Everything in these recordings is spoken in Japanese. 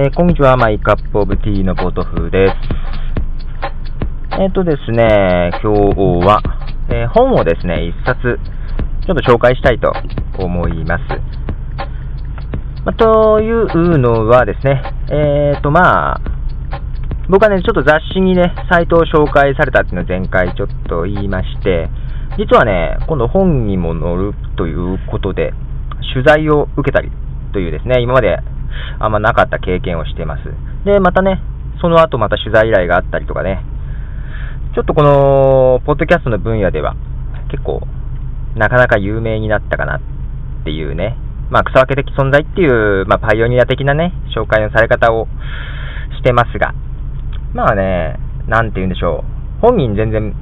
えー、こんにちは、マイカップオブティーのポトフです。えっ、ー、とですね、今日は、えー、本をですね、一冊、ちょっと紹介したいと思います。まあ、というのはですね、えっ、と、まあ、僕はね、ちょっと雑誌にね、サイトを紹介されたっていうのを前回ちょっと言いまして、実はね、今度本にも載るということで、取材を受けたりというですね、今まであんまなかった経験をしてます。で、またね、その後また取材依頼があったりとかね、ちょっとこの、ポッドキャストの分野では、結構、なかなか有名になったかなっていうね、まあ、草分け的存在っていう、まあ、パイオニア的なね、紹介のされ方をしてますが、まあね、なんて言うんでしょう。本人全然、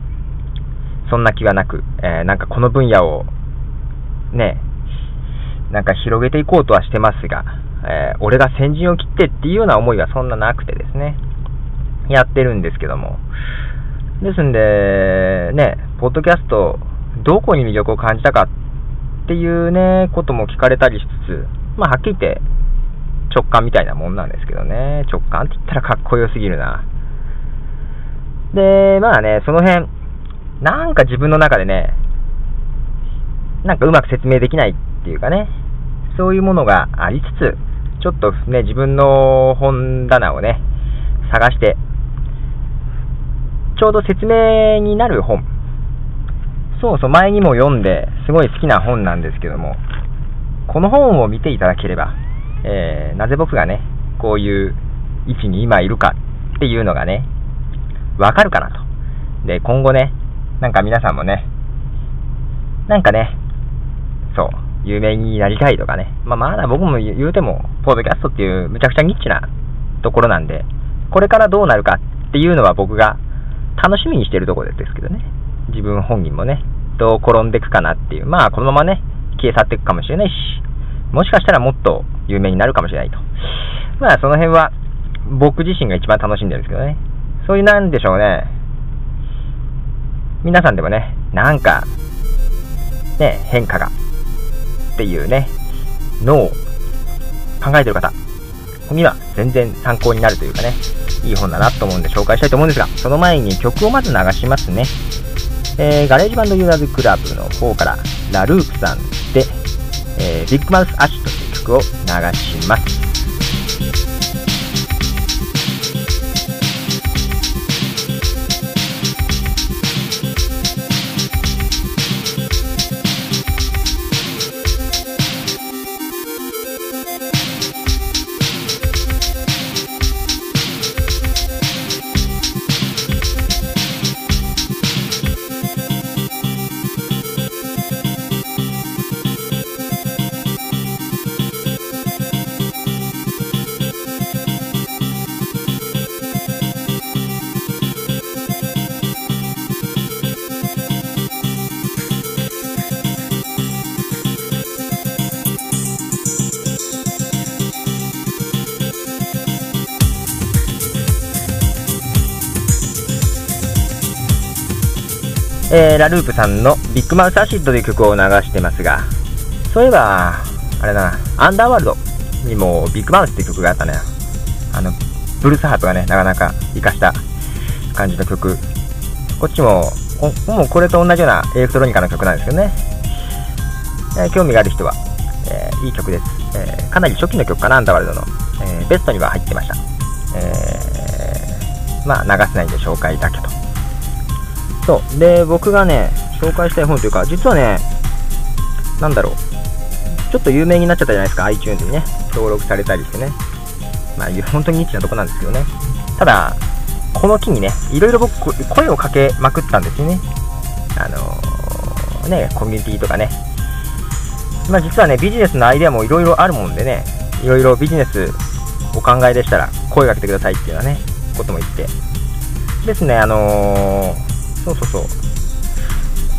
そんな気はなく、えー、なんかこの分野を、ね、なんか広げていこうとはしてますが、えー、俺が先陣を切ってっていうような思いはそんななくてですね、やってるんですけども。ですんで、ね、ポッドキャスト、どこに魅力を感じたかっていうね、ことも聞かれたりしつつ、まあ、はっきり言って直感みたいなもんなんですけどね、直感って言ったらかっこよすぎるな。で、まあね、その辺、なんか自分の中でね、なんかうまく説明できないっていうかね、そういうものがありつつ、ちょっとね、自分の本棚をね、探して、ちょうど説明になる本。そうそう、前にも読んで、すごい好きな本なんですけども、この本を見ていただければ、えー、なぜ僕がね、こういう位置に今いるかっていうのがね、わかるかなと。で、今後ね、なんか皆さんもね、なんかね、そう、有名になりたいとかね。まあ、まだ僕も言うても、ポッドキャストっていうむちゃくちゃニッチなところなんで、これからどうなるかっていうのは僕が楽しみにしてるところですけどね。自分本人もね、どう転んでいくかなっていう。まあ、このままね、消え去っていくかもしれないし、もしかしたらもっと有名になるかもしれないと。まあ、その辺は僕自身が一番楽しんでるんですけどね。そういうなんでしょうね。皆さんでもね、なんか、ね、変化がっていうね、のを考えてる方には全然参考になるというかね、いい本だなと思うんで紹介したいと思うんですが、その前に曲をまず流しますね。えー、 GarageBand Users Club の方から、ラループさんで、えー、 Big Mouth Acid という曲を流します。えー、ラループさんの Big Mouth Acid という曲を流してますが、そういえば、あれだな、アンダーワールドにも Big Mouth って曲があったね。あの、ブルースハートがね、なかなか活かした感じの曲。こっちも、もうこれと同じようなエレクトロニカの曲なんですけどね。えー、興味がある人は、えー、いい曲です、えー、かなり初期の曲かな、アンダーワールドの。えベストには入ってました。えまあ、流せないんで紹介だけど。そう。で、僕がね、紹介したい本というか、実はね、なんだろう。ちょっと有名になっちゃったじゃないですか、iTunes にね。登録されたりしてね。まあ、本当にニッチなとこなんですけどね。ただ、この機にね、いろいろ僕、声をかけまくったんですよね。あのー、ね、コミュニティとかね。まあ、実はね、ビジネスのアイデアもいろいろあるもんでね、いろいろビジネスお考えでしたら声かけてくださいっていうようなね、ことも言って。ですね、あのーそうそうそう。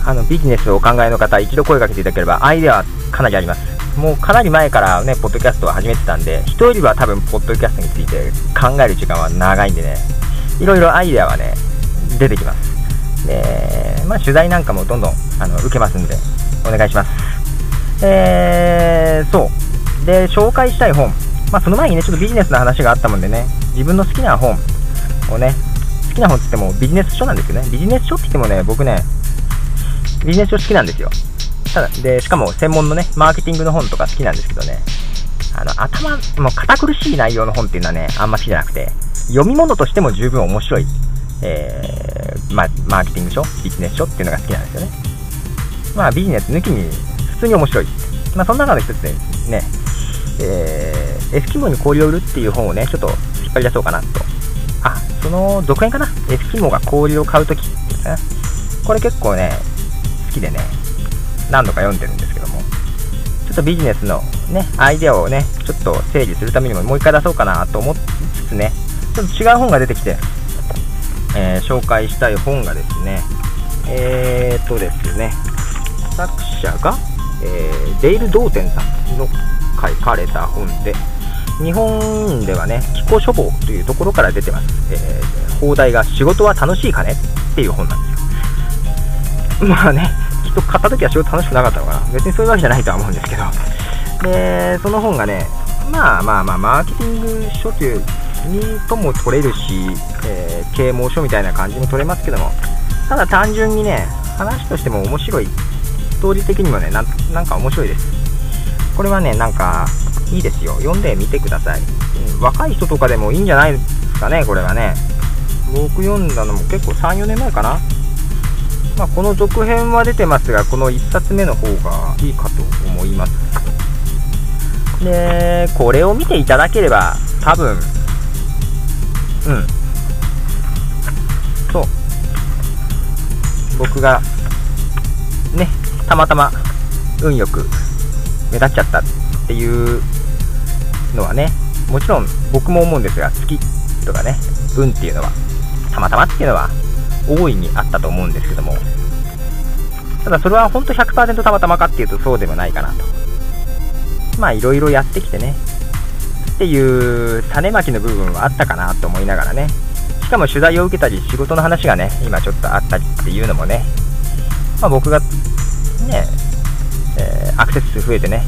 あの、ビジネスをお考えの方、一度声かけていただければ、アイデアはかなりあります。もうかなり前からね、ポッドキャストを始めてたんで、人よりは多分、ポッドキャストについて考える時間は長いんでね、いろいろアイデアはね、出てきます。で、まあ、取材なんかもどんどん、あの、受けますんで、お願いします。えー、そう。で、紹介したい本。まあ、その前にね、ちょっとビジネスの話があったもんでね、自分の好きな本をね、好きな本って言ってもビジネス書なんですよね。ビジネス書って言ってもね、僕ね、ビジネス書好きなんですよ。ただ、で、しかも専門のね、マーケティングの本とか好きなんですけどね、あの、頭、もう堅苦しい内容の本っていうのはね、あんま好きじゃなくて、読み物としても十分面白い、えー、まあ、マーケティング書、ビジネス書っていうのが好きなんですよね。まあ、ビジネス抜きに普通に面白い。まあ、その中の一つでね、えー、エスキモに氷を売るっていう本をね、ちょっと引っ張り出そうかなと。あ、その続編かな？エスキモが氷を買うときっていうかな。これ結構ね、好きでね、何度か読んでるんですけども、ちょっとビジネスのね、アイデアをね、ちょっと整理するためにももう一回出そうかなと思いつつね、ちょっと違う本が出てきて、えー、紹介したい本がですね、えー、っとですね、作者が、えー、デイル・ドーテンさんの書かれた本で、日本ではね、気候処方というところから出てます。えー、放題が仕事は楽しいかねっていう本なんですよ。まあね、きっと買った時は仕事楽しくなかったのかな。別にそういうわけじゃないとは思うんですけど。で、その本がね、まあまあまあ、マーケティング書というにとも取れるし、えー、啓蒙書みたいな感じも取れますけども、ただ単純にね、話としても面白い。ストーリー的にもね、なんか面白いです。これはね、なんか、いいですよ。読んでみてください。うん、若い人とかでもいいんじゃないですかね、これはね。僕読んだのも結構3、4年前かな。まあ、この続編は出てますが、この1冊目の方がいいかと思います。で、これを見ていただければ、多分、うん。そう。僕が、ね、たまたま、運よく、目立っちゃったっていうのはね、もちろん僕も思うんですが、好きとかね、運っていうのは、たまたまっていうのは、大いにあったと思うんですけども、ただそれは本当100%たまたまかっていうとそうでもないかなと。まあいろいろやってきてね、っていう種まきの部分はあったかなと思いながらね、しかも取材を受けたり仕事の話がね、今ちょっとあったりっていうのもね、まあ、僕がね、えー、アクセス数増えてね、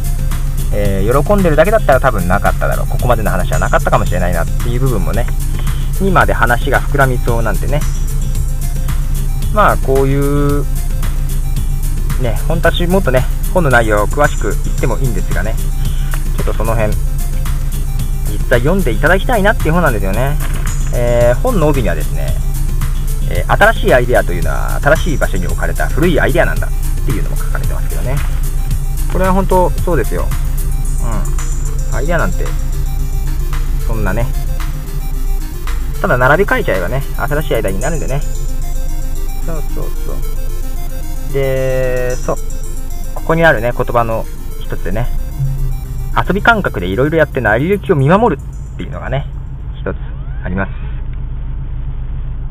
えー、喜んでるだけだったら多分なかっただろう。ここまでの話はなかったかもしれないなっていう部分もね、にまで話が膨らみそうなんでね。まあ、こういう、ね、本当はもっとね、本の内容を詳しく言ってもいいんですがね、ちょっとその辺、実際読んでいただきたいなっていう本なんですよね。えー、本の帯にはですね、えー、新しいアイデアというのは新しい場所に置かれた古いアイデアなんだっていうのも書かれてますけどね。これは本当そうですよ。うん。アイデアなんて、そんなね。ただ並び替えちゃえばね、新しいアイデアになるんでね。そうそうそう。で、そう。ここにあるね、言葉の一つでね、遊び感覚でいろいろやって成り行きを見守るっていうのがね、一つあります。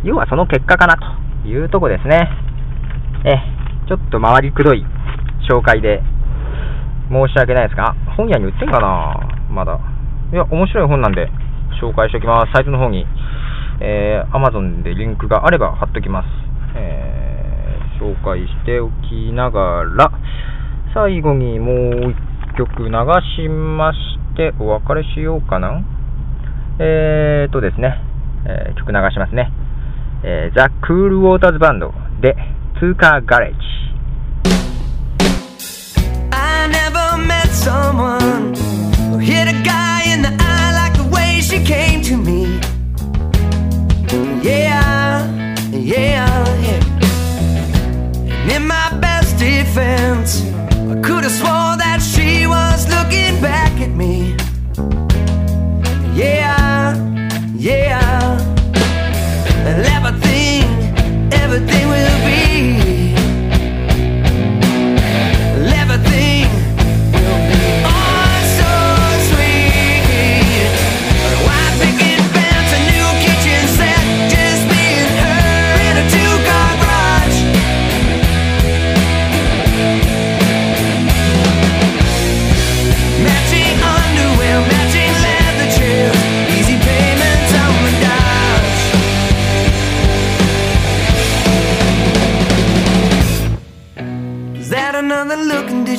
要はその結果かなというとこですね。え、ちょっと回りくどい紹介で申し訳ないですが、本屋に売ってんかな？まだ。いや、面白い本なんで、紹介しておきます。サイトの方に、えー、Amazon でリンクがあれば貼っときます。えー、紹介しておきながら、最後にもう一曲流しまして、お別れしようかな。えーとですね、えー、曲流しますね。えー、ザ・クール・ウォーターズ・バンドで、通過ガレージ。Someone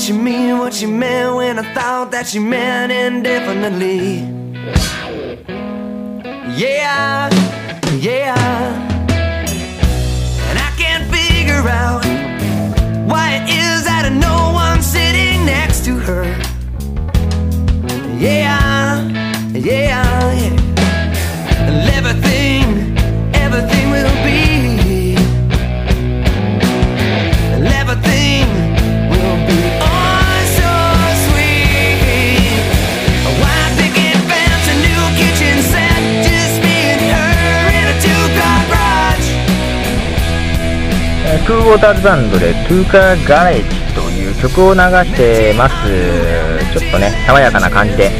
she mean what she meant when I thought that she meant indefinitely? Yeah, yeah. And I can't figure out why it is that no one's sitting next to her. Yeah, yeah, yeah. ォーターズバンドでトゥーカーガレージという曲を流してます。ちょっとね、爽やかな感じで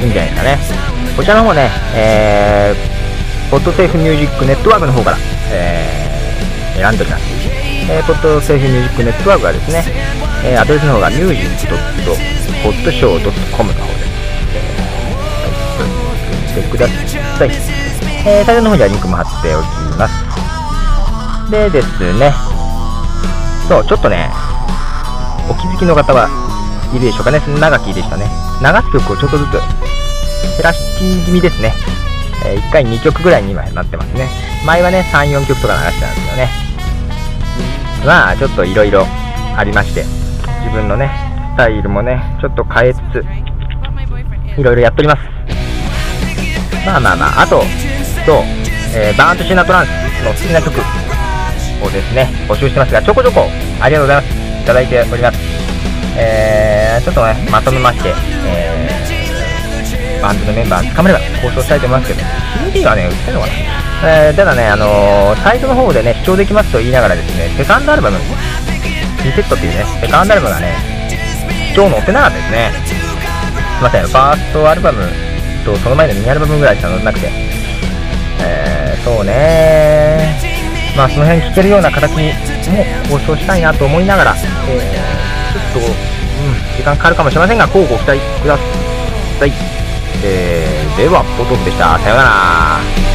いいんじゃないですかね。こちらの方ね、えー、ポッドセーフミュージックネットワークの方から、えー、選んでおります。えー、ポッドセーフミュージックネットワークはですね、えー、アドレスの方が music.podshow.com の方です。えー、見てください。えー、最初の方にはリンクも貼っておきます。でですね、そう、ちょっとね、お気づきの方はいるでしょうかね、その長きでしたね。流す曲をちょっとずつ減らし気味ですね。え1回2曲ぐらいに今なってますね。前はね、3、4曲とか流してたんですよね。まあ、ちょっといろいろありまして、自分のね、スタイルもね、ちょっと変えつつ、いろいろやっております。まあまあまあ、あと、そう、えーバーントシナトランスの好きな曲をですね、募集してますが、ちょこちょこありがとうございます。いただいております。えー、ちょっとね、まとめまして、えー、バンドのメンバーつかめれば交渉したいと思いますけど、CD はね、売ってるのかなえー、ただね、あのーサイトの方でね、視聴できますと言いながらですね、セカンドアルバム、リセットっていうね、セカンドアルバムがね、視聴載ってなかったですね。すいません、ファーストアルバムとその前のミニアルバムぐらいしか載ってなくて、えー、そうねまあその辺聞けるような形にも交渉したいなと思いながら、えー、ちょっと、うん、時間かかるかもしれませんが、こうご期待ください。えー、では、ポトフでした。さようなら。